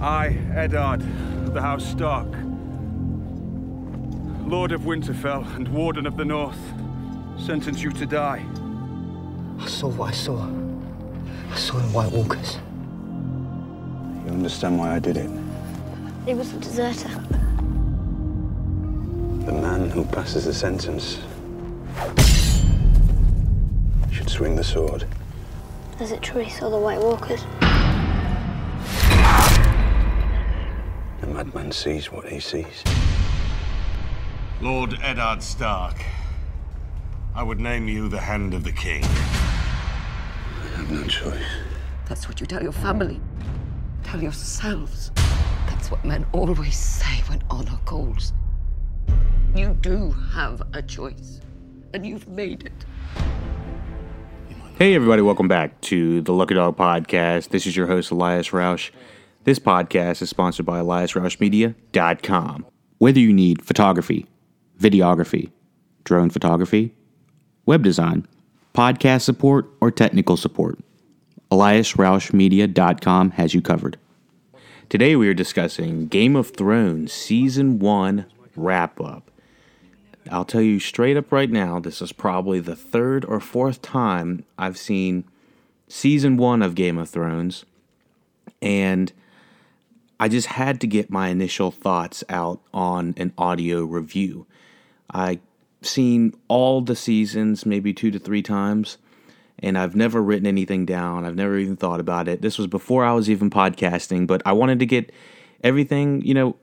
I, Eddard, of the House Stark, Lord of Winterfell and Warden of the North, sentence you to die. I saw what I saw. I saw in White Walkers. You understand why I did it? He was a deserter. The man who passes the sentence should swing the sword. Is it true he saw the White Walkers? Madman sees what he sees. Lord Eddard Stark, I would name you the Hand of the King. I have no choice. That's what you tell your family. Tell yourselves. That's what men always say when honor calls. You do have a choice, and you've made it. Hey, everybody, welcome back to the Lucky Dog Podcast. This is your host, Elias Roush. This podcast is sponsored by EliasRoushMedia.com. Whether you need photography, videography, drone photography, web design, podcast support, or technical support, EliasRoushMedia.com has you covered. Today we are discussing Game of Thrones Season 1 wrap up. I'll tell you straight up right now, this is probably the third or fourth time I've seen Season 1 of Game of Thrones, and I just had to get my initial thoughts out on an audio review. I've seen all the seasons maybe two to three times and I've never written anything down. I've never even thought about it. This was before I was even podcasting, but I wanted to get everything, you know,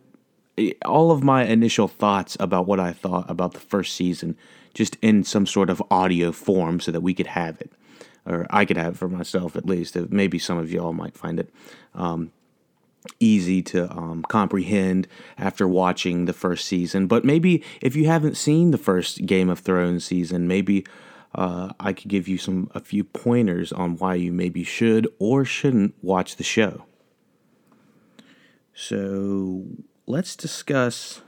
all of my initial thoughts about what I thought about the first season just in some sort of audio form so that we could have it. Or I could have it for myself at least. Maybe some of y'all might find it um, easy to um, comprehend after watching the first season. But maybe if you haven't seen the first Game of Thrones season, maybe uh, I could give you some a few pointers on why you maybe should or shouldn't watch the show. So let's discuss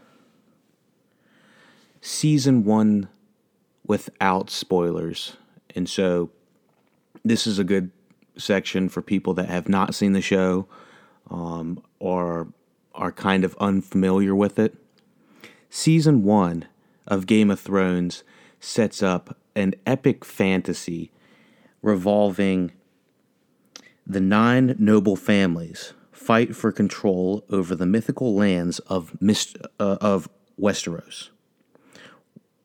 season one without spoilers. And so this is a good section for people that have not seen the show um, or are kind of unfamiliar with it. Season one of Game of Thrones sets up an epic fantasy revolving the nine noble families fight for control over the mythical lands of Mist- uh, of Westeros,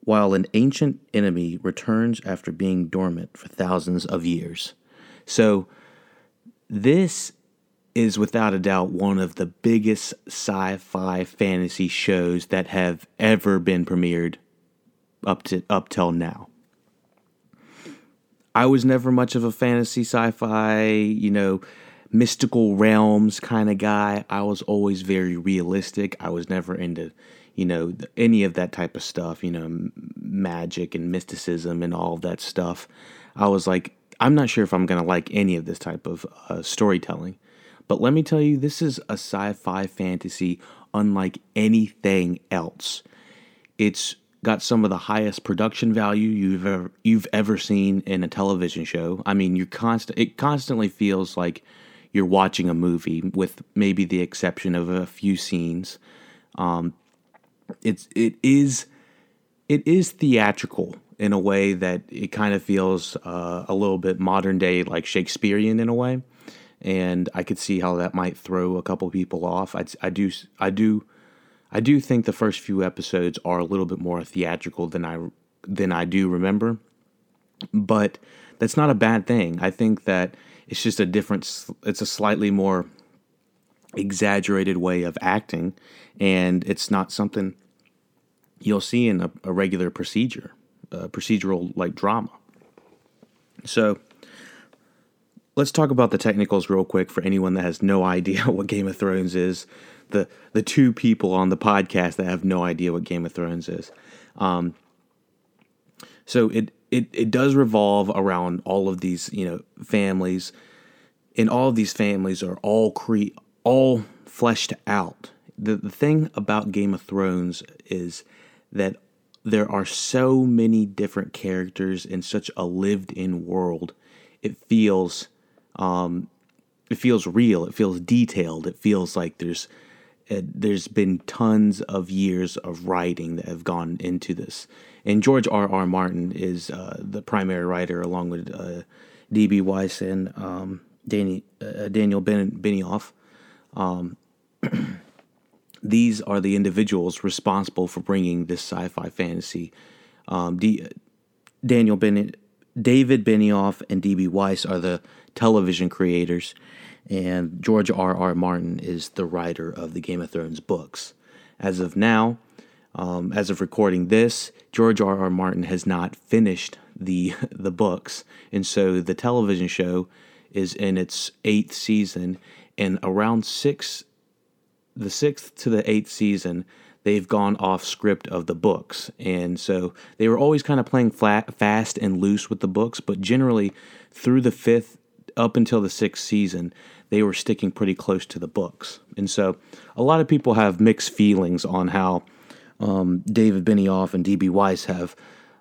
while an ancient enemy returns after being dormant for thousands of years. So, this is without a doubt one of the biggest sci-fi fantasy shows that have ever been premiered up to up till now. I was never much of a fantasy sci-fi, you know, mystical realms kind of guy. I was always very realistic. I was never into, you know, any of that type of stuff, you know, magic and mysticism and all that stuff. I was like, I'm not sure if I'm going to like any of this type of uh, storytelling. But let me tell you, this is a sci fi fantasy unlike anything else. It's got some of the highest production value you've ever you've ever seen in a television show. I mean, you constant it constantly feels like you're watching a movie, with maybe the exception of a few scenes. Um, it's it is it is theatrical in a way that it kind of feels uh, a little bit modern day, like Shakespearean in a way, and I could see how that might throw a couple people off. I, I do I do I do think the first few episodes are a little bit more theatrical than I than I do remember, but that's not a bad thing. I think that it's just a different. It's a slightly more exaggerated way of acting, and it's not something you'll see in a, a regular procedure, a procedural like drama. So let's talk about the technicals real quick for anyone that has no idea what Game of Thrones is the the two people on the podcast that have no idea what Game of Thrones is. Um, so it it it does revolve around all of these you know families, and all of these families are all cre- all fleshed out. The the thing about Game of Thrones is that there are so many different characters in such a lived in world. It feels um, it feels real. It feels detailed. It feels like there's uh, there's been tons of years of writing that have gone into this. And George R. R. Martin is uh, the primary writer, along with uh, D.B. Weiss and um, Danny, uh, Daniel ben- Benioff. Um, these are the individuals responsible for bringing this sci-fi fantasy. Um, D- Daniel ben- David Benioff and D.B. Weiss are the television creators, and George R. R. Martin is the writer of the Game of Thrones books. As of now, um, as of recording this, George R. R. Martin has not finished the the books, and so the television show is in its eighth season, and around six, the sixth to the eighth season, they've gone off script of the books, and so they were always kind of playing flat, fast and loose with the books, but generally through the fifth up until the sixth season, they were sticking pretty close to the books, and so a lot of people have mixed feelings on how um, David Benioff and D.B. Weiss have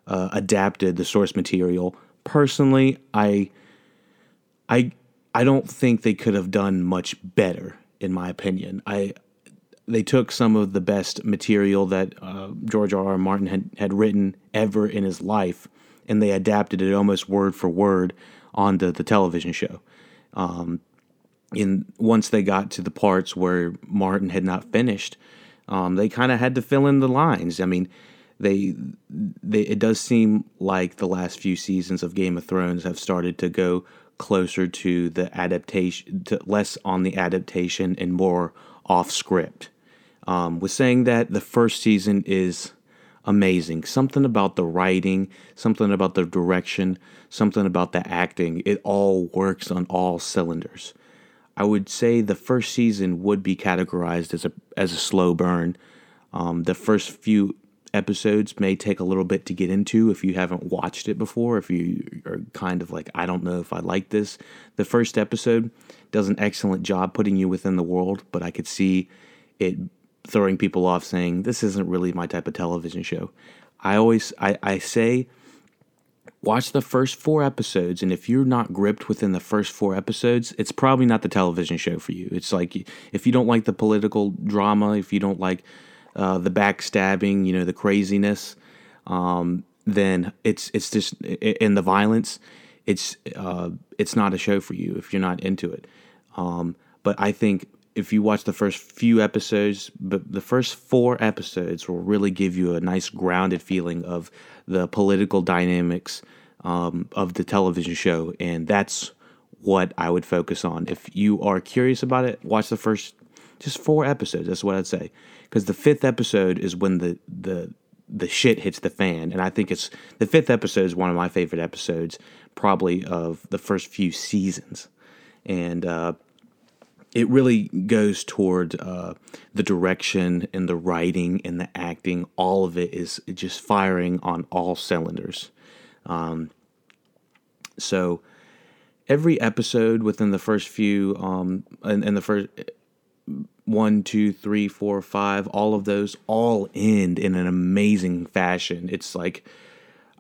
uh, adapted the source material. Personally, I, I, I don't think they could have done much better, in my opinion. I, they took some of the best material that uh, George R. R. Martin had, had written ever in his life, and they adapted it almost word for word onto the the television show. Um, in once they got to the parts where Martin had not finished, um, they kind of had to fill in the lines. I mean, they, they it does seem like the last few seasons of Game of Thrones have started to go closer to the adaptation, to less on the adaptation and more off script. Um, was saying that the first season is amazing. Something about the writing, something about the direction, something about the acting. It all works on all cylinders. I would say the first season would be categorized as a as a slow burn. Um, the first few episodes may take a little bit to get into if you haven't watched it before. If you are kind of like, I don't know if I like this. The first episode does an excellent job putting you within the world, but I could see it throwing people off saying this isn't really my type of television show. I always I, I say watch the first four episodes and if you're not gripped within the first four episodes it's probably not the television show for you. It's like if you don't like the political drama if you don't like uh, the backstabbing you know the craziness um, then it's it's just in the violence it's uh, it's not a show for you if you're not into it. Um, but i think if you watch the first few episodes, but the first four episodes will really give you a nice grounded feeling of the political dynamics um, of the television show, and that's what I would focus on. If you are curious about it, watch the first just four episodes. That's what I'd say, because the fifth episode is when the the the shit hits the fan, and I think it's the fifth episode is one of my favorite episodes, probably of the first few seasons, and. Uh, it really goes toward uh, the direction and the writing and the acting. All of it is just firing on all cylinders. Um, so every episode within the first few, um, and, and the first one, two, three, four, five, all of those all end in an amazing fashion. It's like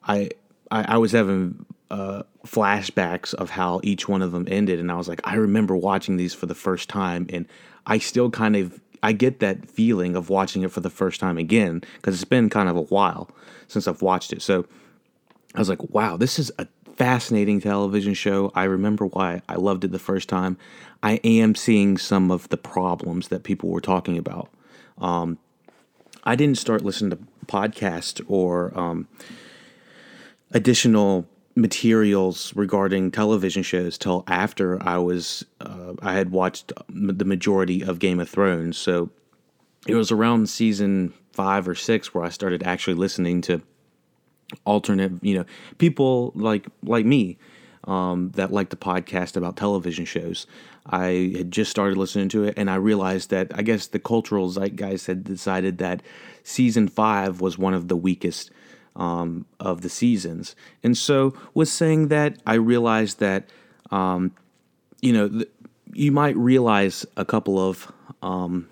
I I, I was having uh, flashbacks of how each one of them ended, and I was like, I remember watching these for the first time, and I still kind of I get that feeling of watching it for the first time again because it's been kind of a while since I've watched it. So I was like, wow, this is a fascinating television show. I remember why I loved it the first time. I am seeing some of the problems that people were talking about. Um, I didn't start listening to podcasts or um, additional materials regarding television shows till after I was uh, I had watched the majority of Game of Thrones. So it was around season five or six where I started actually listening to alternate, you know, people like like me um, that like to podcast about television shows. I had just started listening to it, and I realized that I guess the cultural zeitgeist had decided that season five was one of the weakest um, of the seasons. And so, with saying that, I realized that, um, you know, th- you might realize a couple of um,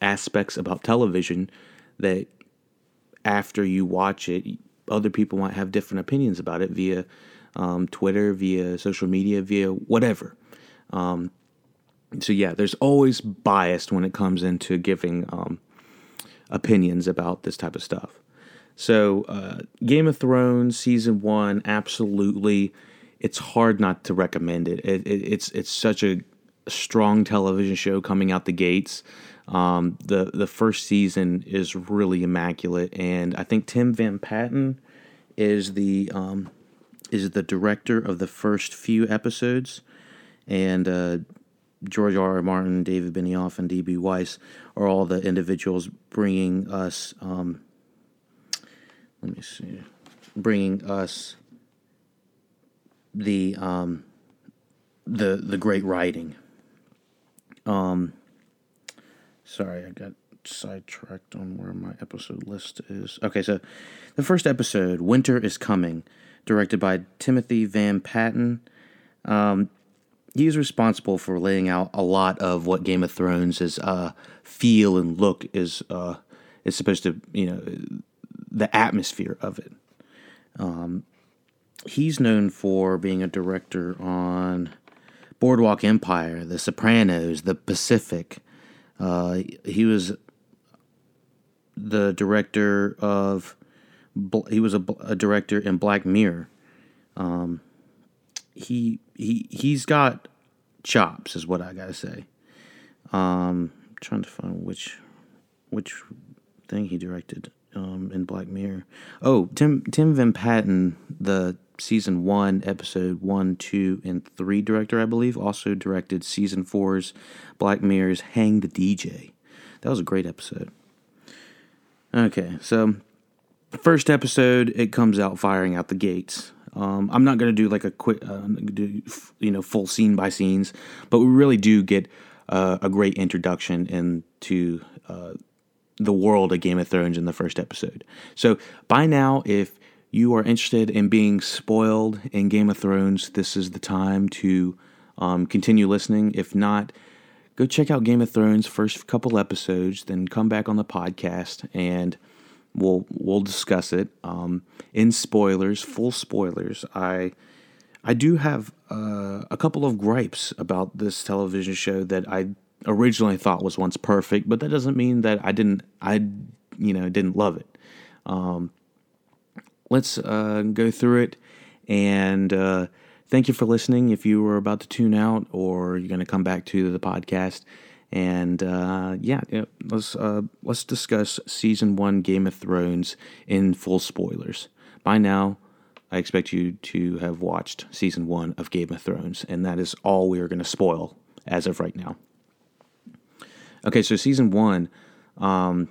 aspects about television that after you watch it, other people might have different opinions about it via um, Twitter, via social media, via whatever. Um, so yeah, there's always bias when it comes into giving um, opinions about this type of stuff. So, uh, Game of Thrones season one, absolutely, it's hard not to recommend it. it, it it's it's such a strong television show coming out the gates. Um, the the first season is really immaculate, and I think Tim Van Patten is the um, is the director of the first few episodes, and uh, George R. R. Martin, David Benioff, and D.B. Weiss are all the individuals bringing us. Um, let me see, bringing us the um, the the great writing. Um, sorry, I got sidetracked on where my episode list is. Okay, so the first episode, "Winter is Coming," directed by Timothy Van Patten. Um, he's responsible for laying out a lot of what Game of Thrones is uh, feel and look is uh, is supposed to you know the atmosphere of it. Um, he's known for being a director on Boardwalk Empire, The Sopranos, The Pacific. Uh, he was the director of he was a, a director in Black Mirror. Um, he he he's got chops, is what I gotta say. Um, trying to find which which thing he directed um, in Black Mirror. Oh, Tim Tim Van Patten, the season one, episode one, two, and three director, I believe, also directed season four's Black Mirror's Hang the DJ. That was a great episode. Okay, so first episode, it comes out firing out the gates. Um, I'm not going to do like a quick, uh, do, you know, full scene by scenes, but we really do get uh, a great introduction into uh, the world of Game of Thrones in the first episode. So by now, if you are interested in being spoiled in Game of Thrones, this is the time to um, continue listening. If not, go check out Game of Thrones first couple episodes, then come back on the podcast and we'll we'll discuss it um, in spoilers, full spoilers. I I do have uh, a couple of gripes about this television show that I originally thought was once perfect, but that doesn't mean that I didn't I you know didn't love it. Um, let's uh, go through it and uh, thank you for listening. If you were about to tune out or you're going to come back to the podcast, and uh, yeah, yeah, let's uh, let's discuss season one Game of Thrones in full spoilers. By now, I expect you to have watched season one of Game of Thrones, and that is all we are going to spoil as of right now. Okay, so season one, um,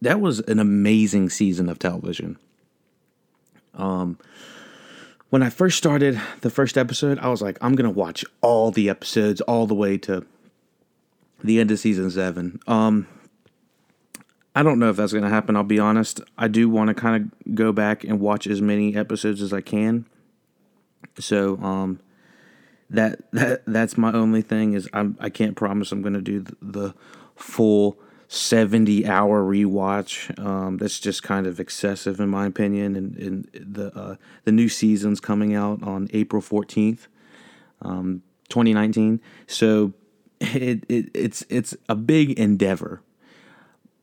that was an amazing season of television. Um, when I first started the first episode, I was like, I'm gonna watch all the episodes all the way to the end of season seven. Um, I don't know if that's gonna happen. I'll be honest. I do want to kind of go back and watch as many episodes as I can. So, um, that that that's my only thing is I'm I can't promise I'm gonna do the, the full 70 hour rewatch. Um, that's just kind of excessive in my opinion. And, and the uh, the new season's coming out on April 14th, um, 2019. So it, it it's it's a big endeavor.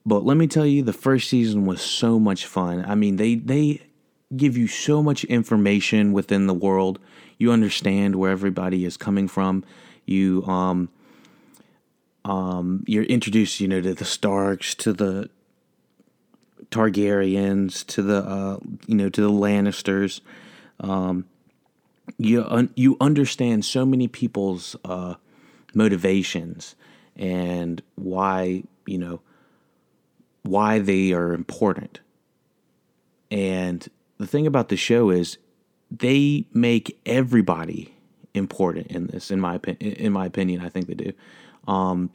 But let me tell you, the first season was so much fun. I mean, they they give you so much information within the world. You understand where everybody is coming from. You um um, you're introduced, you know, to the Starks, to the Targaryens, to the uh, you know, to the Lannisters. Um, you un- you understand so many people's uh, motivations and why you know why they are important. And the thing about the show is they make everybody important in this. In my opinion, in my opinion, I think they do. Um,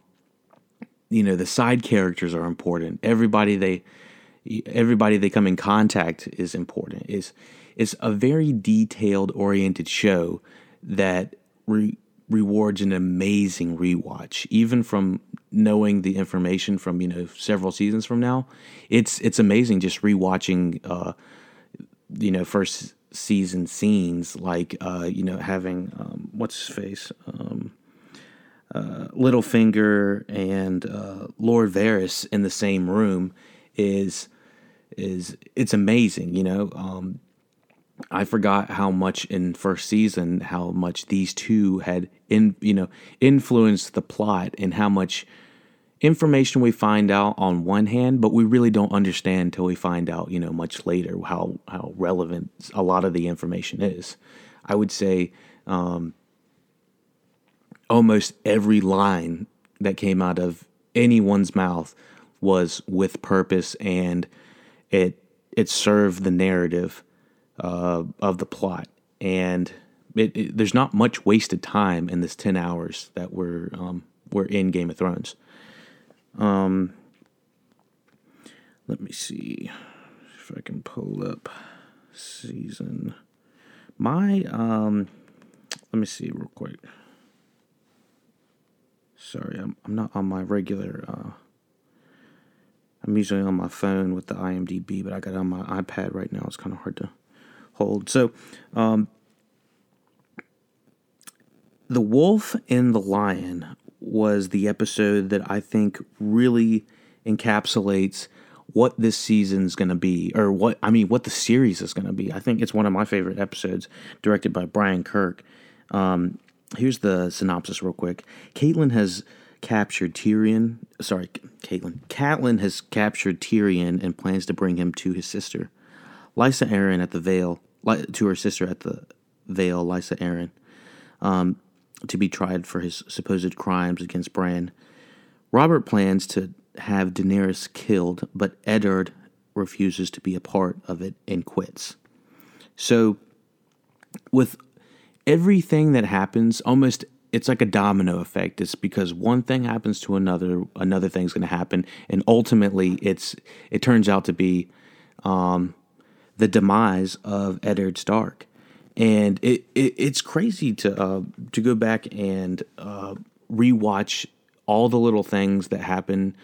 you know the side characters are important. Everybody they everybody they come in contact is important. is It's a very detailed oriented show that re- rewards an amazing rewatch, even from knowing the information from you know several seasons from now. It's it's amazing just rewatching uh, you know first season scenes like uh, you know having um, what's his face. Um, uh, Littlefinger and uh, Lord Varys in the same room is is it's amazing. You know, um, I forgot how much in first season how much these two had in you know influenced the plot and how much information we find out on one hand, but we really don't understand until we find out you know much later how how relevant a lot of the information is. I would say um, almost every line that came out of anyone's mouth was with purpose and it it served the narrative uh, of the plot and it, it, there's not much wasted time in this 10 hours that we're um, we're in Game of Thrones um let me see if I can pull up season my um let me see real quick sorry I'm, I'm not on my regular uh I'm usually on my phone with the IMDb, but I got on my iPad right now. It's kind of hard to hold. So, um, The Wolf and the Lion was the episode that I think really encapsulates what this season's going to be, or what, I mean, what the series is going to be. I think it's one of my favorite episodes, directed by Brian Kirk. Um, here's the synopsis, real quick. Caitlin has captured Tyrion. Sorry, Caitlin. Catelyn has captured Tyrion and plans to bring him to his sister, Lysa Arryn at the Vale. To her sister at the Vale, Lysa Arryn, um, to be tried for his supposed crimes against Bran. Robert plans to have Daenerys killed, but Eddard refuses to be a part of it and quits. So, with everything that happens, almost it's like a domino effect. It's because one thing happens to another, another thing's going to happen, and ultimately, it's it turns out to be um, the demise of Eddard Stark, and it, it it's crazy to uh, to go back and uh, rewatch all the little things that happen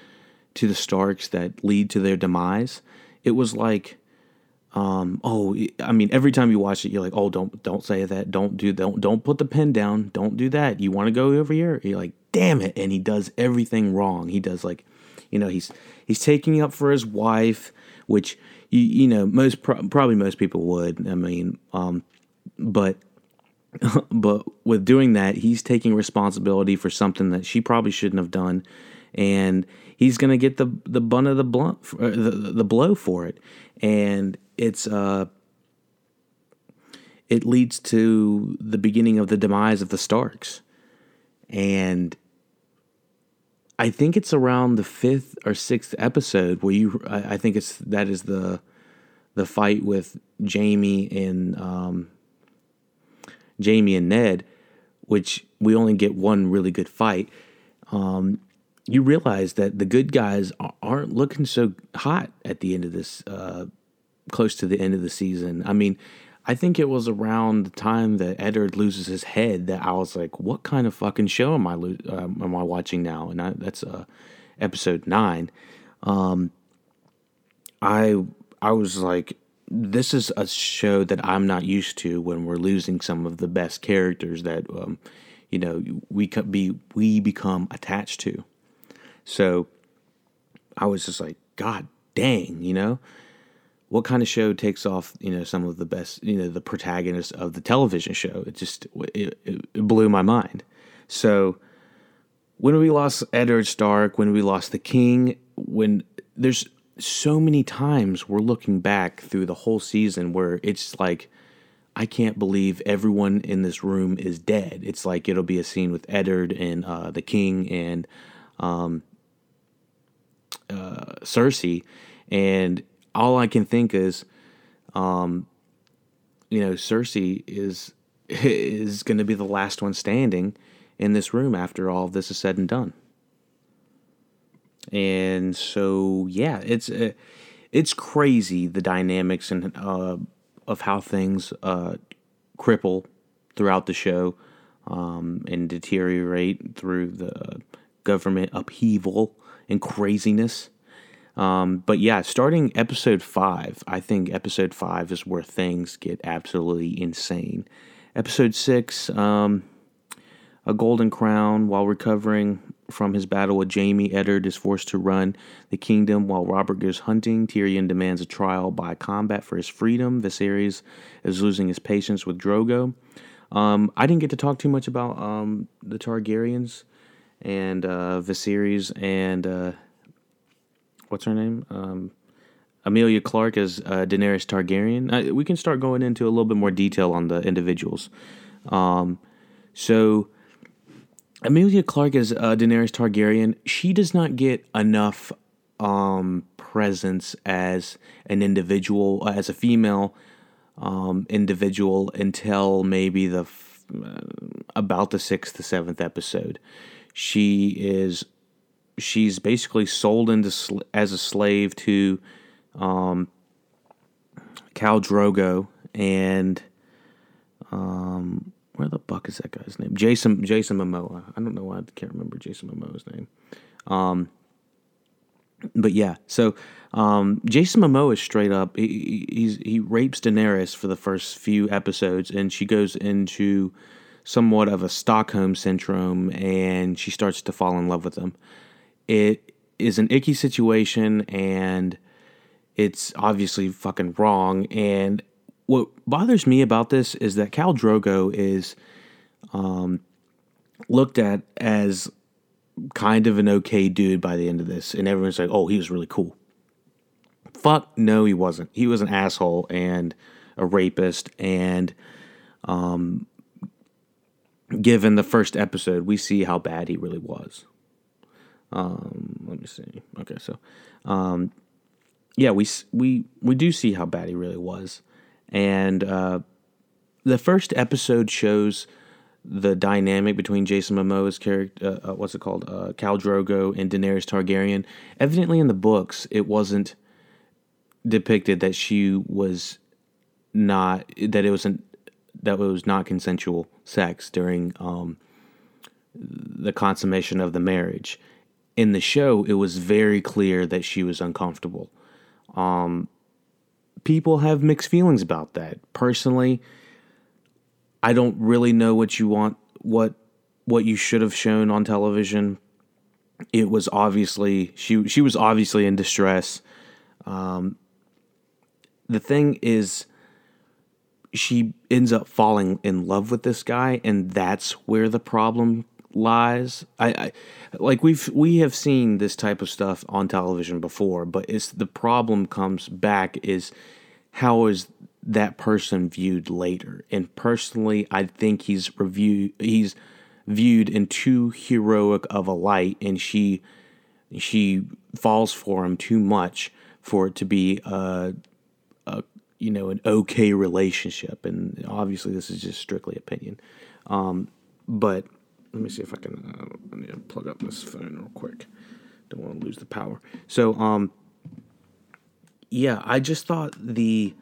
to the Starks that lead to their demise. It was like um, oh, I mean, every time you watch it, you're like, oh, don't don't say that, don't do don't don't put the pen down, don't do that. You want to go over here? You're like, damn it, and he does everything wrong. He does like, you know, he's he's taking up for his wife, which you you know most pro- probably most people would. I mean, um, but but with doing that, he's taking responsibility for something that she probably shouldn't have done, and he's gonna get the the bun of the blunt, uh, the the blow for it, and it's uh it leads to the beginning of the demise of the Starks. And I think it's around the fifth or sixth episode where you I, I think it's that is the the fight with Jaime and um, Jaime and Ned, which we only get one really good fight. Um, you realize that the good guys aren't looking so hot at the end of this uh, close to the end of the season. I mean, I think it was around the time that Eddard loses his head that I was like, "What kind of fucking show am I lo- uh, am I watching now?" And I, that's uh, episode nine. Um, I I was like, "This is a show that I'm not used to when we're losing some of the best characters that um, you know we be we become attached to." So I was just like, "God dang," you know? What kind of show takes off you know some of the best you know the protagonists of the television show? It just it, it blew my mind. So when we lost Edward Stark when we lost the king when there's so many times we're looking back through the whole season where it's like I can't believe everyone in this room is dead. It's like it'll be a scene with Eddard and uh, the king and um, uh, Cersei, and all I can think is, um, you know, Cersei is is going to be the last one standing in this room after all this is said and done. And so, yeah, it's uh, it's crazy the dynamics and uh, of how things uh, cripple throughout the show um, and deteriorate through the government upheaval and craziness. Um, but yeah, starting episode five, I think episode five is where things get absolutely insane. Episode six, um, a golden crown while recovering from his battle with Jaime. Eddard is forced to run the kingdom while Robert goes hunting. Tyrion demands a trial by combat for his freedom. Viserys is losing his patience with Drogo. Um, I didn't get to talk too much about um, the Targaryens and uh, Viserys and uh, what's her name? Um, Emilia Clarke as uh, Daenerys Targaryen. Uh, we can start going into a little bit more detail on the individuals. Um, so, Emilia Clarke as uh, Daenerys Targaryen, she does not get enough um, presence as an individual, as a female um, individual until maybe the f- uh, about the sixth to seventh episode. She is she's basically sold into sl- as a slave to um, Khal Drogo and um, where the fuck is that guy's name? Jason Jason Momoa. I don't know why I can't remember Jason Momoa's name. Um, but yeah, so um, Jason Momoa is straight up. He, he's he rapes Daenerys for the first few episodes, and she goes into somewhat of a Stockholm syndrome, and she starts to fall in love with him. It is an icky situation, and it's obviously fucking wrong. And what bothers me about this is that Khal Drogo is um, looked at as kind of an okay dude by the end of this, and everyone's like, "Oh, he was really cool." Fuck, no, he wasn't. He was an asshole and a rapist. And um, given the first episode, we see how bad he really was. Um, let me see. Okay, so um, yeah, we we we do see how bad he really was, and uh, the first episode shows the dynamic between Jason Momoa's character, uh, uh, what's it called, uh, Drogo and Daenerys Targaryen. Evidently, in the books, it wasn't depicted that she was not that it wasn't that it was not consensual sex during um, the consummation of the marriage. In the show, it was very clear that she was uncomfortable. Um, people have mixed feelings about that. Personally, I don't really know what you want what what you should have shown on television. It was obviously she she was obviously in distress. Um, the thing is she ends up falling in love with this guy and that's where the problem lies. I, I like we've we have seen this type of stuff on television before but it's the problem comes back is how is that person viewed later? And personally i think he's review he's viewed in too heroic of a light and she she falls for him too much for it to be a, a you know an okay relationship. And obviously this is just strictly opinion. Um, but let me see if i can uh, i need to plug up this phone real quick don't want to lose the power so um yeah i just thought the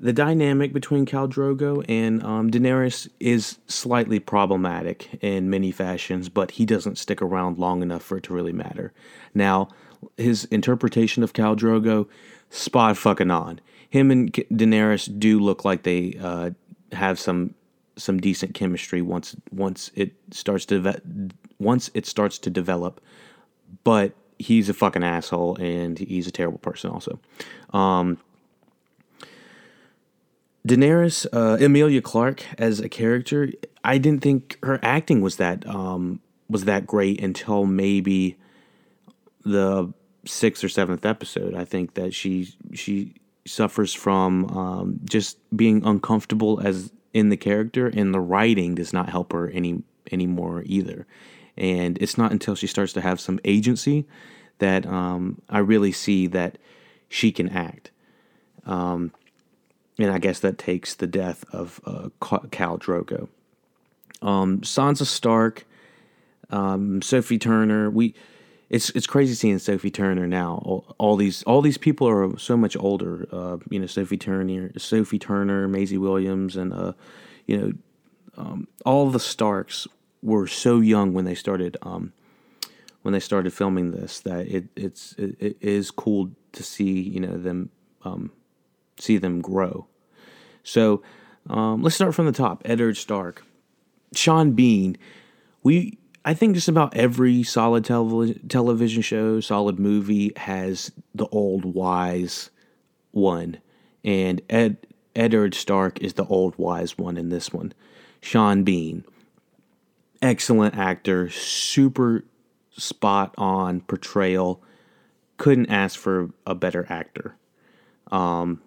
the dynamic between Khal Drogo and um, Daenerys is slightly problematic in many fashions, but he doesn't stick around long enough for it to really matter. Now, his interpretation of Khal Drogo, spot fucking on. Him and Daenerys do look like they uh, have some some decent chemistry once once it starts to once it starts to develop, but he's a fucking asshole and he's a terrible person also. Um, Daenerys, uh, Emilia Clarke as a character, I didn't think her acting was that um, was that great until maybe the sixth or seventh episode. I think that she she suffers from um, just being uncomfortable as in the character, and the writing does not help her any anymore either. And it's not until she starts to have some agency that um, I really see that she can act. Um, and I guess that takes the death of uh, Khal Drogo. Um, Sansa Stark, um, Sophie Turner. We, it's it's crazy seeing Sophie Turner now. All, all these all these people are so much older. Uh, you know, Sophie Turner, Sophie Turner, Maisie Williams, and uh, you know, um, all the Starks were so young when they started um, when they started filming this that it it's it, it is cool to see you know them um, see them grow. So um, let's start from the top. Eddard Stark, Sean Bean we I think just about every solid television television show, solid movie has the old wise one, and Ed Eddard Stark is the old wise one in this one. Sean Bean, excellent actor, super spot on portrayal. Couldn't ask for a better actor. Um,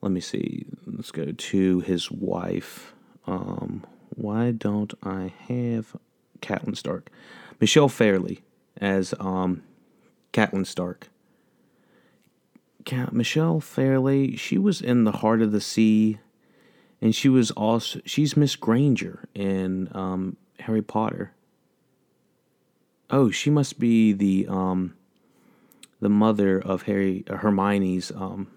let me see. Let's go to his wife. Um, why don't I have Catelyn Stark? Michelle Fairley as um, Catelyn Stark. Cat- Michelle Fairley, she was in the Heart of the Sea, and she was also she's Miss Granger in um, Harry Potter. Oh, she must be the um, the mother of Harry uh, Hermione's. Um,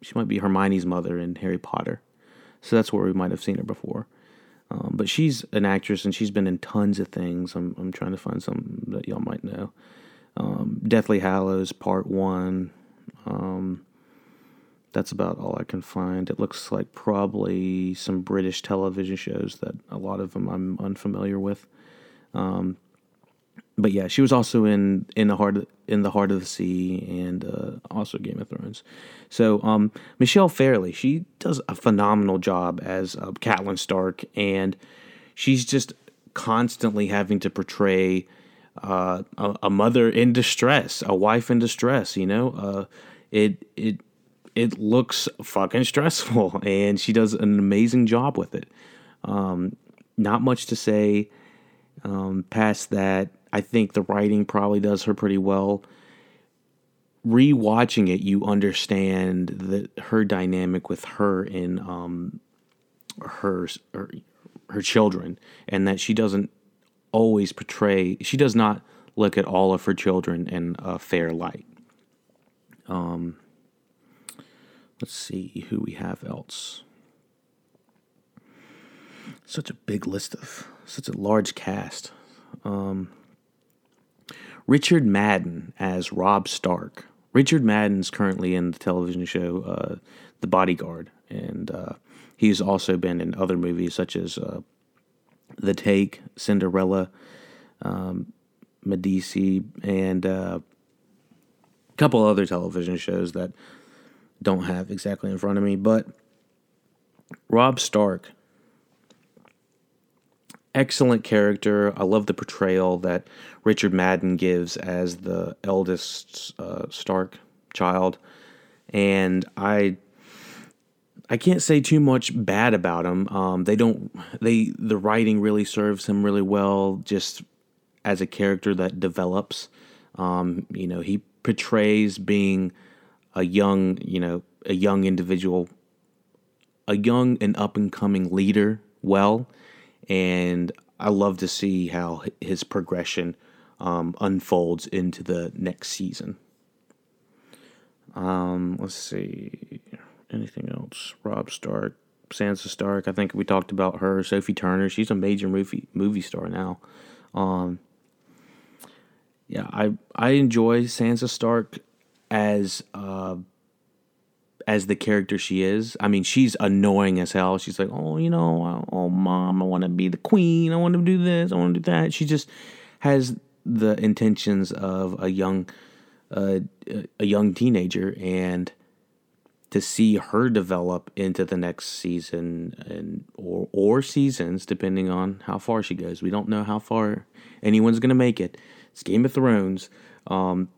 she might be Hermione's mother in Harry Potter. So that's where we might have seen her before. Um, but she's an actress and she's been in tons of things. I'm, I'm trying to find some that y'all might know. Um, Deathly Hallows Part 1. Um, that's about all I can find. It looks like probably some British television shows that a lot of them I'm unfamiliar with. Um, but yeah, she was also in in the heart in the heart of the sea and uh, also Game of Thrones. So um, Michelle Fairley, she does a phenomenal job as uh, Catelyn Stark, and she's just constantly having to portray uh, a, a, mother in distress, a wife in distress. You know, uh, it it it looks fucking stressful, and she does an amazing job with it. Um, not much to say um, past that. I think the writing probably does her pretty well. Rewatching it, you understand that her dynamic with her in um, her, her her children, and that she doesn't always portray. She does not look at all of her children in a fair light. Um, let's see who we have else. Such a big list of such a large cast. Um, Richard Madden as Robb Stark. Richard Madden's currently in the television show uh, The Bodyguard, and uh, he's also been in other movies such as uh, The Take, Cinderella, um, Medici, and uh, a couple other television shows that don't have exactly in front of me. But Robb Stark excellent character. I love the portrayal that Richard Madden gives as the eldest uh, Stark child, and I I can't say too much bad about him. Um, they don't they the writing really serves him really well, just as a character that develops. Um, you know, he portrays being a young, you know, a young individual, a young and up and coming leader well and I love to see how his progression um, unfolds into the next season. Um, let's see, anything else? Robb Stark, Sansa Stark. I think we talked about her. Sophie Turner. She's a major movie movie star now. Um, yeah, I I enjoy Sansa Stark as uh, as the character she is. I mean, she's annoying as hell. She's like, oh, you know, oh, mom, I want to be the queen. I want to do this. I want to do that. She just has the intentions of a young, uh, a young teenager, and to see her develop into the next season and or or seasons, depending on how far she goes. We don't know how far anyone's gonna make it. It's Game of Thrones. Um,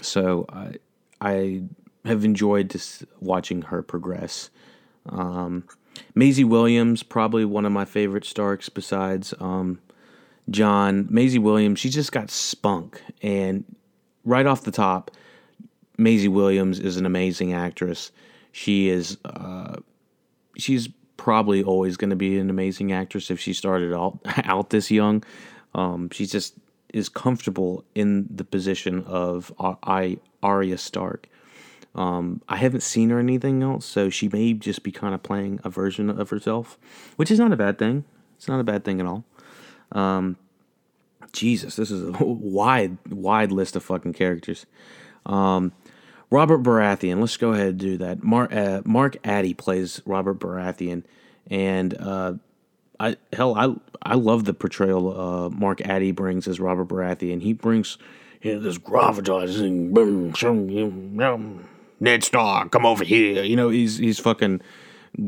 so I I have enjoyed just watching her progress. Um, Maisie Williams, probably one of my favorite Starks besides um, Jon. Maisie Williams, she just got spunk. And right off the top, Maisie Williams is an amazing actress. She is, uh, she's probably always going to be an amazing actress if she started out, out this young. Um, she just is comfortable in the position of I, Arya Stark. Um, I haven't seen her anything else, so she may just be kind of playing a version of herself, which is not a bad thing. It's not a bad thing at all. Um, Jesus, this is a wide, wide list of fucking characters. Um, Robert Baratheon. Let's go ahead and do that. Mark, uh, Mark Addy plays Robert Baratheon, and uh, I hell, I I love the portrayal uh, Mark Addy brings as Robert Baratheon. He brings you know, this gravitas Ned Stark, come over here. You know, he's he's fucking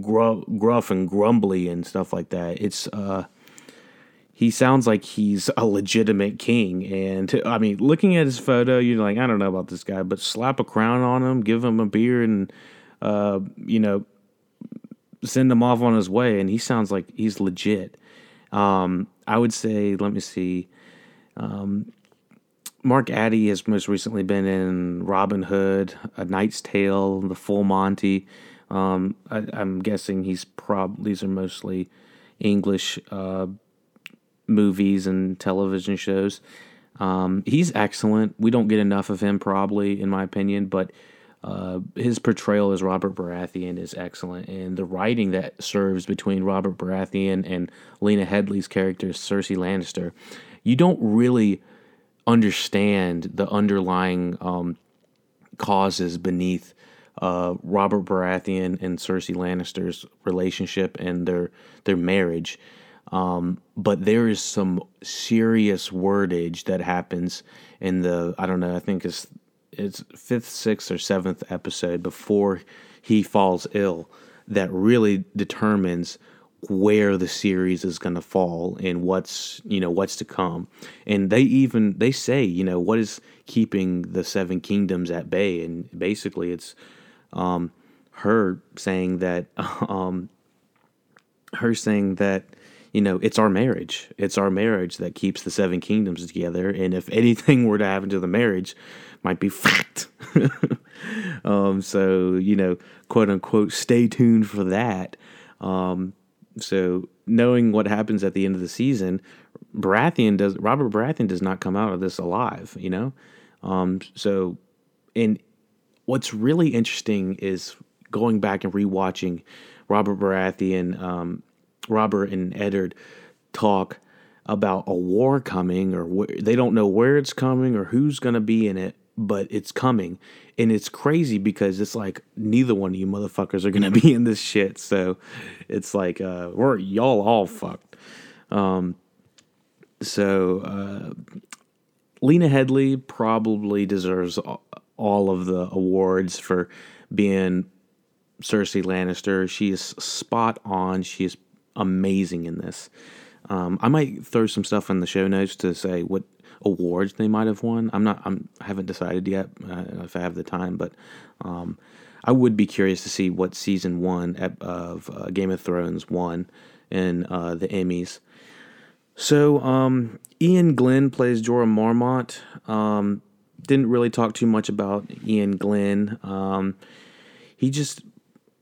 gruff, gruff and grumbly and stuff like that. It's uh, he sounds like he's a legitimate king. And I mean, looking at his photo, you're like, I don't know about this guy, but slap a crown on him, give him a beer, and uh, you know, send him off on his way. And he sounds like he's legit. Um, I would say, let me see. Um, Mark Addy has most recently been in Robin Hood, A Knight's Tale, The Full Monty. Um, I, am guessing he's prob these are mostly English uh, movies and television shows. Um, he's excellent. We don't get enough of him, probably, in my opinion, but uh, his portrayal as Robert Baratheon is excellent, and the writing that serves between Robert Baratheon and Lena Headey's character Cersei Lannister, you don't really understand the underlying um, causes beneath uh, Robert Baratheon and Cersei Lannister's relationship and their their marriage. Um, but there is some serious wordage that happens in the I don't know I think it's it's fifth, sixth, or seventh episode before he falls ill that really determines where the series is going to fall and what's you know what's to come. And they even they say you know what is keeping the seven kingdoms at bay? And basically it's um her saying that um her saying that you know it's our marriage. It's our marriage that keeps the seven kingdoms together. And if anything were to happen to the marriage might be fucked um so you know quote unquote stay tuned for that. Um so knowing what happens at the end of the season, Baratheon does Robert Baratheon does not come out of this alive, you know? Um, so and what's really interesting is going back and rewatching Robert Baratheon, um, Robert and Eddard talk about a war coming or wh- they don't know where it's coming or who's going to be in it but it's coming. And it's crazy because it's like neither one of you motherfuckers are gonna be in this shit. So it's like uh we're y'all all fucked. Um so uh Lena Headey probably deserves all of the awards for being Cersei Lannister. She is spot on. She is amazing in this. Um, I might throw some stuff in the show notes to say what awards they might have won. I'm not. I'm. I haven't decided yet uh, if I have the time, but um, I would be curious to see what season one of uh, Game of Thrones won in uh, the Emmys. So um, Iain Glen plays Jorah Mormont. Um, didn't really talk too much about Iain Glen. Um, he just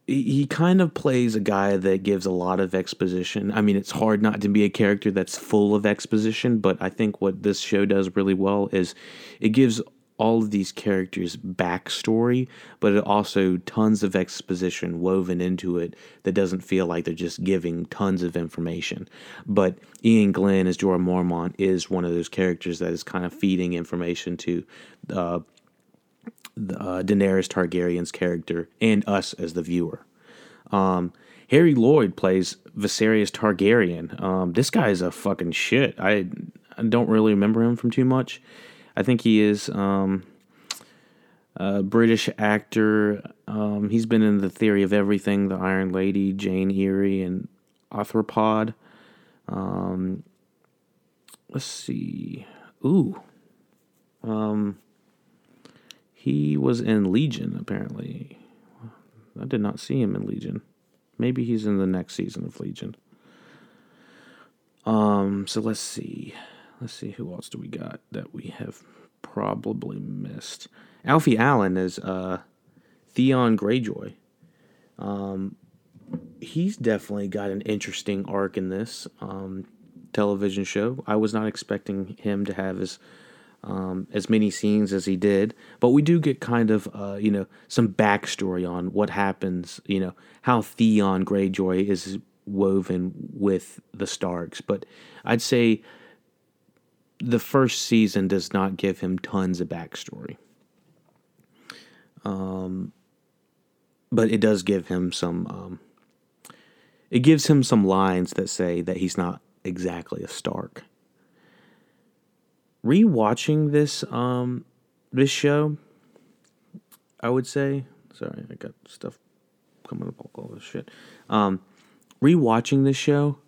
he kind of plays a guy that gives a lot of exposition. I mean, it's hard not to be a character that's full of exposition, but I think what this show does really well is it gives all of these characters backstory, but it also tons of exposition woven into it that doesn't feel like they're just giving tons of information. But Iain Glen as Jorah Mormont is one of those characters that is kind of feeding information to uh, uh, Daenerys Targaryen's character and us as the viewer. Um, Harry Lloyd plays Viserys Targaryen. Um, this guy is a fucking shit. I, I, don't really remember him from too much. I think he is um, a British actor. Um, he's been in The Theory of Everything, The Iron Lady, Jane Eyre, and Arthropod. Um, let's see. Ooh. Um, he was in Legion, apparently. I did not see him in Legion. Maybe he's in the next season of Legion. Um, so let's see. Let's see who else do we got that we have probably missed. Alfie Allen is uh Theon Greyjoy. Um he's definitely got an interesting arc in this um television show. I was not expecting him to have his um, as many scenes as he did, but we do get kind of uh, you know some backstory on what happens. You know how Theon Greyjoy is woven with the Starks, but I'd say the first season does not give him tons of backstory. Um, but it does give him some. Um, it gives him some lines that say that he's not exactly a Stark. Rewatching this um this show, I would say. Sorry, I got stuff coming up all this shit. Um, rewatching this show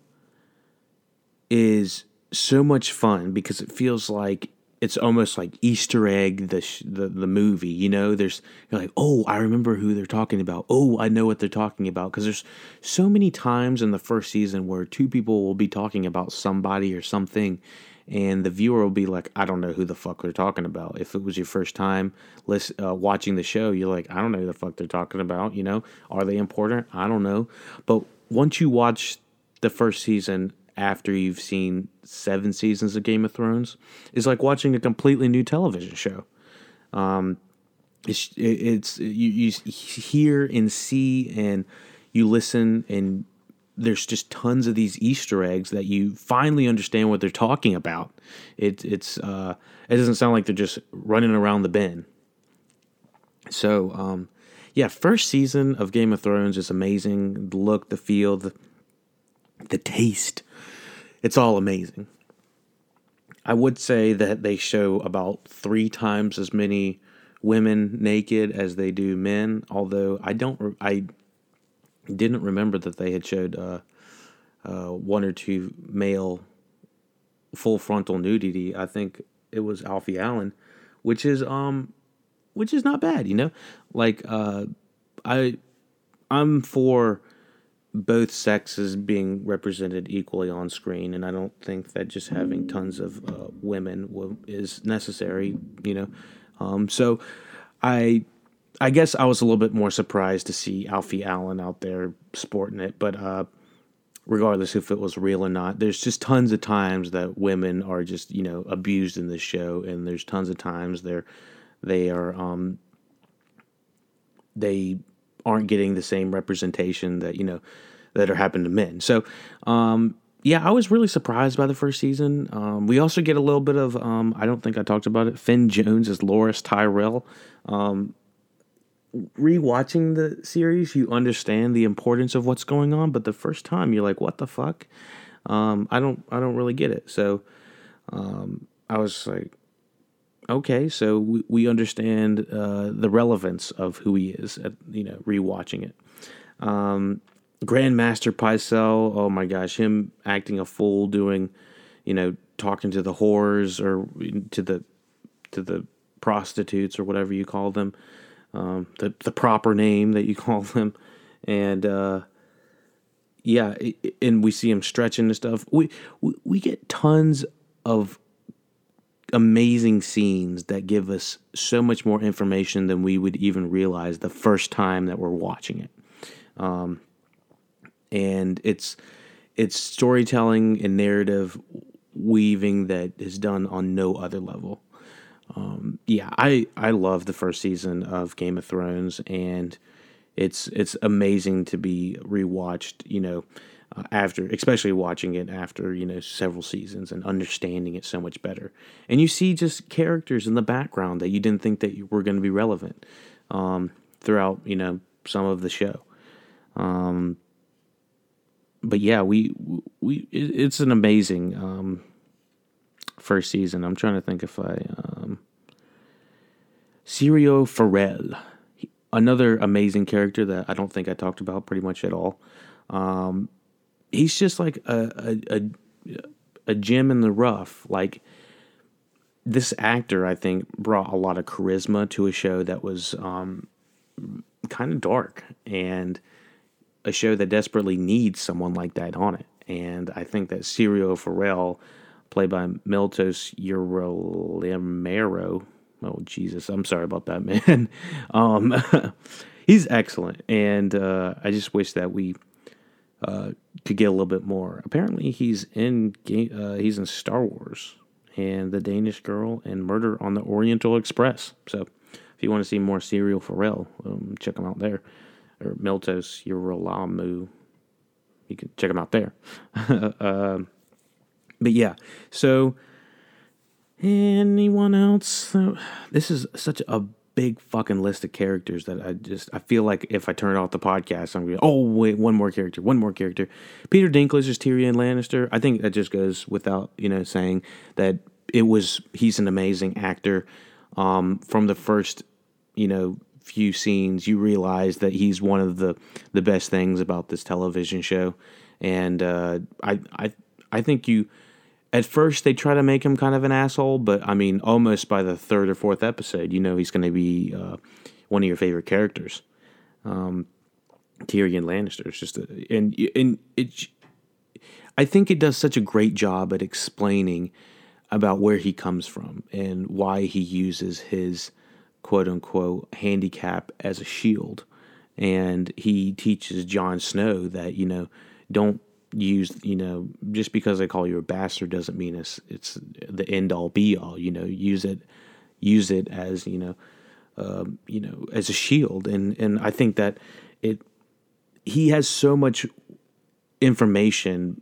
is so much fun because it feels like it's almost like Easter egg the sh- the the movie. You know, there's you're like, oh, I remember who they're talking about. Oh, I know what they're talking about because there's so many times in the first season where two people will be talking about somebody or something, and the viewer will be like, I don't know who the fuck they're talking about. If it was your first time list, uh, watching the show, you're like, I don't know who the fuck they're talking about. You know, are they important? I don't know. But once you watch the first season after you've seen seven seasons of Game of Thrones it's like watching a completely new television show. Um, it's it's you, you hear and see and you listen and there's just tons of these Easter eggs that you finally understand what they're talking about. It it's uh, it doesn't sound like they're just running around the bend. So um, yeah, first season of Game of Thrones is amazing. The look, the feel, the the taste it's all amazing. I would say that they show about three times as many women naked as they do men. Although I don't, I didn't remember that they had showed uh, uh, one or two male full frontal nudity. I think it was Alfie Allen, which is um, which is not bad. You know, like uh, I, I'm for both sexes being represented equally on screen, and I don't think that just having tons of uh, women is necessary. You know, um, so I I guess I was a little bit more surprised to see Alfie Allen out there sporting it, but uh, regardless if it was real or not, there's just tons of times that women are just you know abused in this show, and there's tons of times they're they are um, they aren't getting the same representation that you know that are happening to men. So, um, yeah, I was really surprised by the first season. Um, we also get a little bit of um, I don't think I talked about it. Finn Jones as Loras Tyrell. Um, rewatching the series, you understand the importance of what's going on, but the first time you're like, "What the fuck?" Um, I don't I don't really get it. So um, I was like, okay, so we, we understand uh, the relevance of who he is. At, you know, rewatching it. Um, Grandmaster Pycelle, oh my gosh, him acting a fool, doing, you know, talking to the whores or to the to the prostitutes or whatever you call them, um, the the proper name that you call them, and uh, yeah, and we see him stretching and stuff. We, we we get tons of amazing scenes that give us so much more information than we would even realize the first time that we're watching it. Um, and it's it's storytelling and narrative weaving that is done on no other level. Um, yeah, I I love the first season of Game of Thrones, and it's it's amazing to be rewatched. You know, uh, after especially watching it after you know several seasons and understanding it so much better, and you see just characters in the background that you didn't think that were going to be relevant um, throughout you know some of the show. Um, but yeah, we we it's an amazing um, first season. I'm trying to think if I um, Syrio Forel, another amazing character that I don't think I talked about pretty much at all. Um, he's just like a, a, a a gem in the rough. Like this actor, I think, brought a lot of charisma to a show that was um, kind of dark and a show that desperately needs someone like that on it. And I think that Syrio Forel, played by Miltos Urilemero, oh Jesus, I'm sorry about that, man. um, he's excellent, and uh, I just wish that we uh, could get a little bit more. Apparently, he's in uh, he's in Star Wars and The Danish Girl and Murder on the Oriental Express. So, if you want to see more Syrio Forel, um, check him out there or Miltos Urolamu. You can check them out there. uh, but yeah, so anyone else? This is such a big fucking list of characters that I just I feel like if I turn off the podcast, I'm going, oh wait, one more character, one more character. Peter Dinklage is Tyrion Lannister. I think that just goes without you know saying that it was he's an amazing actor. Um, from the first you know few scenes, you realize that he's one of the the best things about this television show, and uh, I I I think you at first they try to make him kind of an asshole, but I mean, almost by the third or fourth episode, you know he's going to be uh, one of your favorite characters. Um, Tyrion Lannister is just a, and and it. I think it does such a great job at explaining about where he comes from and why he uses his quote unquote handicap as a shield. And he teaches Jon Snow that, you know, don't use, you know, just because they call you a bastard doesn't mean it's it's the end all be all. You know, use it use it as, you know, um, you know, as a shield. And and I think that it he has so much information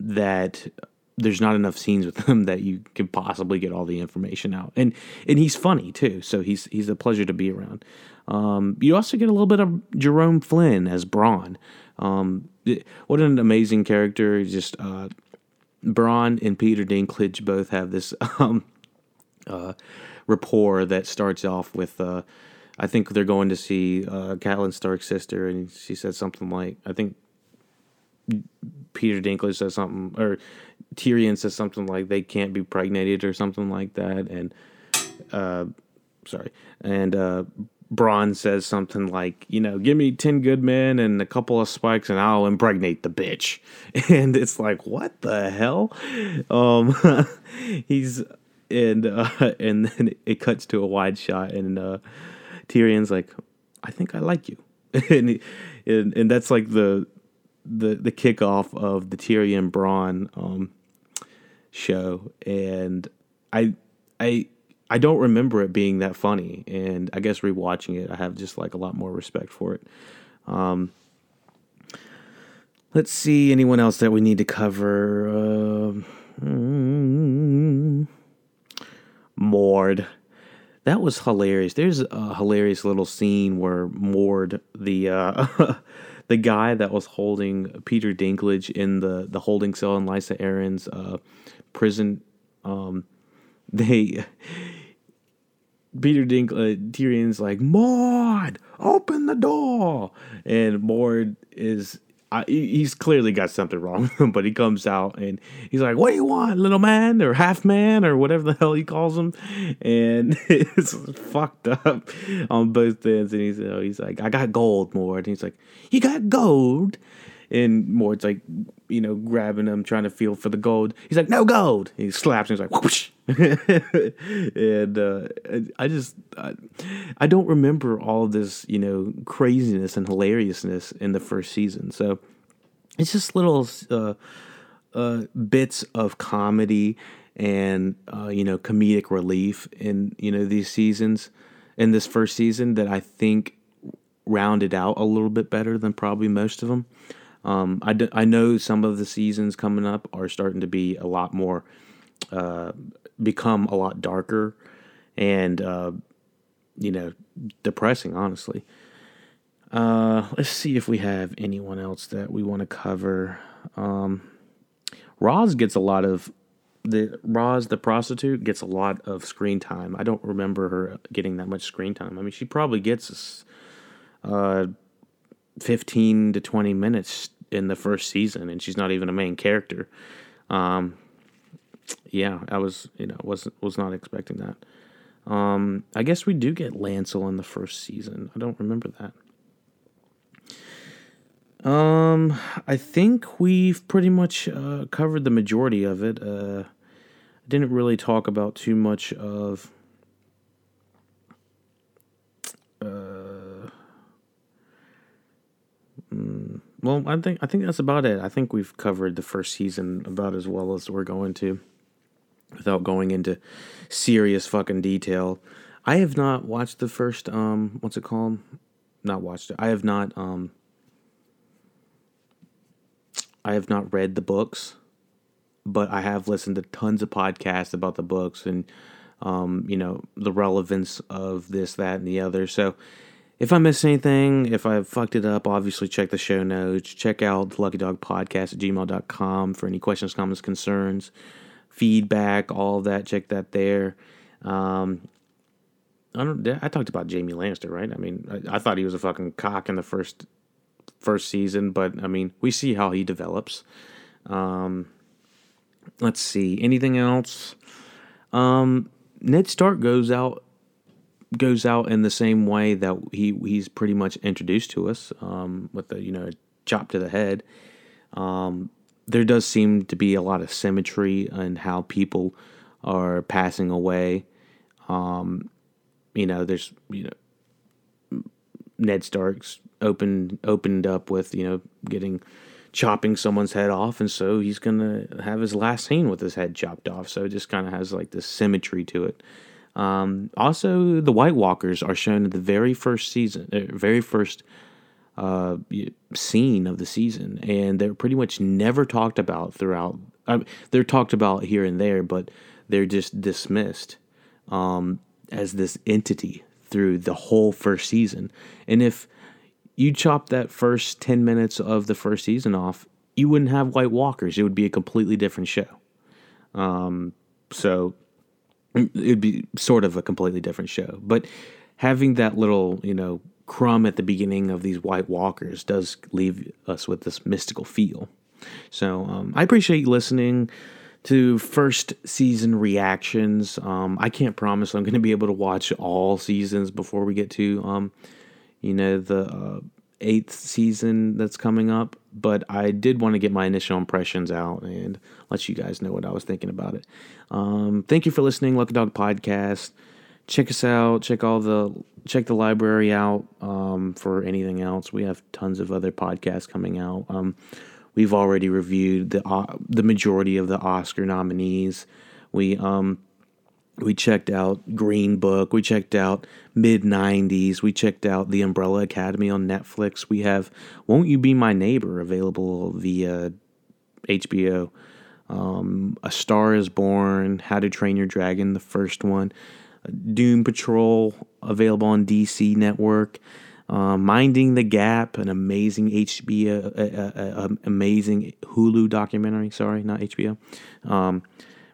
that there's not enough scenes with him that you can possibly get all the information out. And and he's funny too, so he's he's a pleasure to be around. Um, you also get a little bit of Jerome Flynn as Bronn. Um, what an amazing character! Just uh, Bronn and Peter Dinklage both have this um, uh, rapport that starts off with. Uh, I think they're going to see uh, Catelyn Stark's sister, and she said something like, "I think Peter Dinklage says something, or Tyrion says something like they can't be pregnated or something like that, and uh, sorry, and Bronn says something like, you know, give me ten good men and a couple of spikes, and I'll impregnate the bitch. And it's like, what the hell? Um, he's and uh, and then it cuts to a wide shot, and uh, Tyrion's like, I think I like you, and, and and that's like the the the kickoff of the Tyrion Bronn um, show, and I I I don't remember it being that funny, and I guess rewatching it, I have just like a lot more respect for it. Um, let's see anyone else that we need to cover. Uh, mm, Mord. That was hilarious. There's a hilarious little scene where Mord, the uh, the guy that was holding Peter Dinklage in the the holding cell in Lysa Arryn's uh, prison, um, they Peter Dink uh, Tyrion's like Mord, open the door, and Mord is I, he's clearly got something wrong, but he comes out and he's like, "What do you want, little man or half man or whatever the hell he calls him?" And it's fucked up on both ends. And he's uh, he's like, "I got gold, Mord." And he's like, "You got gold?" And Mord's like, you know, grabbing him, trying to feel for the gold. He's like, "No gold!" He slaps him. He's like, "Whoosh!" and uh, I just I, I, don't remember all this you know craziness and hilariousness in the first season. So it's just little uh, uh, bits of comedy and uh, you know comedic relief in you know these seasons in this first season that I think rounded out a little bit better than probably most of them. Um, I, d- I know some of the seasons coming up are starting to be a lot more uh, become a lot darker and uh, you know depressing honestly uh, let's see if we have anyone else that we want to cover um, Roz gets a lot of the Roz the prostitute gets a lot of screen time. I don't remember her getting that much screen time. I mean, she probably gets uh, 15 to 20 minutes in the first season and she's not even a main character. Um, yeah, I was you know was was not expecting that. Um, I guess we do get Lancel in the first season. I don't remember that. Um, I think we've pretty much uh, covered the majority of it. Uh, I didn't really talk about too much of. Uh, well, I think I think that's about it. I think we've covered the first season about as well as we're going to without going into serious fucking detail. I have not watched the first um what's it called? Not watched it. I have not um I have not read the books, but I have listened to tons of podcasts about the books and um, you know, the relevance of this, that, and the other. So if I missed anything, if I fucked it up, obviously check the show notes. Check out the Lucky Dog Podcast at gmail.com for any questions, comments, concerns, feedback, all that. Check that there. Um, I don't. I talked about Jaime Lannister, right? I mean, I, I, thought he was a fucking cock in the first first season, but I mean, we see how he develops. Um, let's see. Anything else? Um, Ned Stark goes out goes out in the same way that he he's pretty much introduced to us um, with the you know chop to the head. Um, there does seem to be a lot of symmetry in how people are passing away. Um, you know, there's you know Ned Stark's opened opened up with you know getting chopping someone's head off, and so he's gonna have his last scene with his head chopped off. So it just kind of has like this symmetry to it. Um, also, the White Walkers are shown in the very first season, uh, very first uh, scene of the season, and they're pretty much never talked about throughout. I mean, they're talked about here and there, but they're just dismissed um, as this entity through the whole first season. And if you chop that first 10 minutes of the first season off, you wouldn't have White Walkers. It would be a completely different show. Um, so it'd be sort of a completely different show. But having that little, you know, crumb at the beginning of these White Walkers does leave us with this mystical feel. So um, I appreciate you listening to first season reactions. Um, I can't promise I'm going to be able to watch all seasons before we get to, um, you know, the uh, eighth season that's coming up. But I did want to get my initial impressions out and let you guys know what I was thinking about it. Um, thank you for listening, Lucky Dog Podcast. Check us out. Check all the check the library out um, for anything else. We have tons of other podcasts coming out. Um, We've already reviewed the uh, the majority of the Oscar nominees. We um we checked out Green Book. We checked out mid '90s. We checked out The Umbrella Academy on Netflix. We have Won't You Be My Neighbor available via HBO. Um, A Star Is Born, How to Train Your Dragon, the first one. Doom Patrol available on DC Network. Uh, Minding the Gap, an amazing HBO, uh, uh, uh, amazing Hulu documentary. Sorry, not HBO. Um,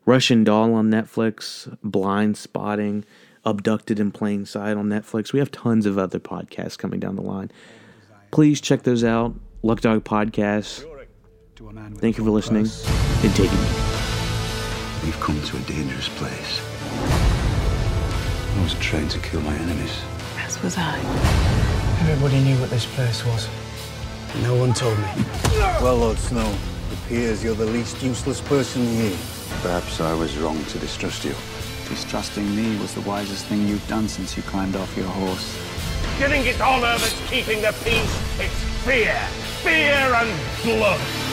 Russian Doll on Netflix. Blindspotting, Abducted in Plain Sight on Netflix. We have tons of other podcasts coming down the line. Please check those out. Luck Dog Podcast. Thank you for listening and taking me. We've come to a dangerous place. I was trained to kill my enemies. As was I. Everybody knew what this place was. No one told me. Well, Lord Snow, it appears you're the least useless person here. Perhaps I was wrong to distrust you. Distrusting me was the wisest thing you've done since you climbed off your horse. You think it's honor that's keeping the peace? It's fear. Fear and blood.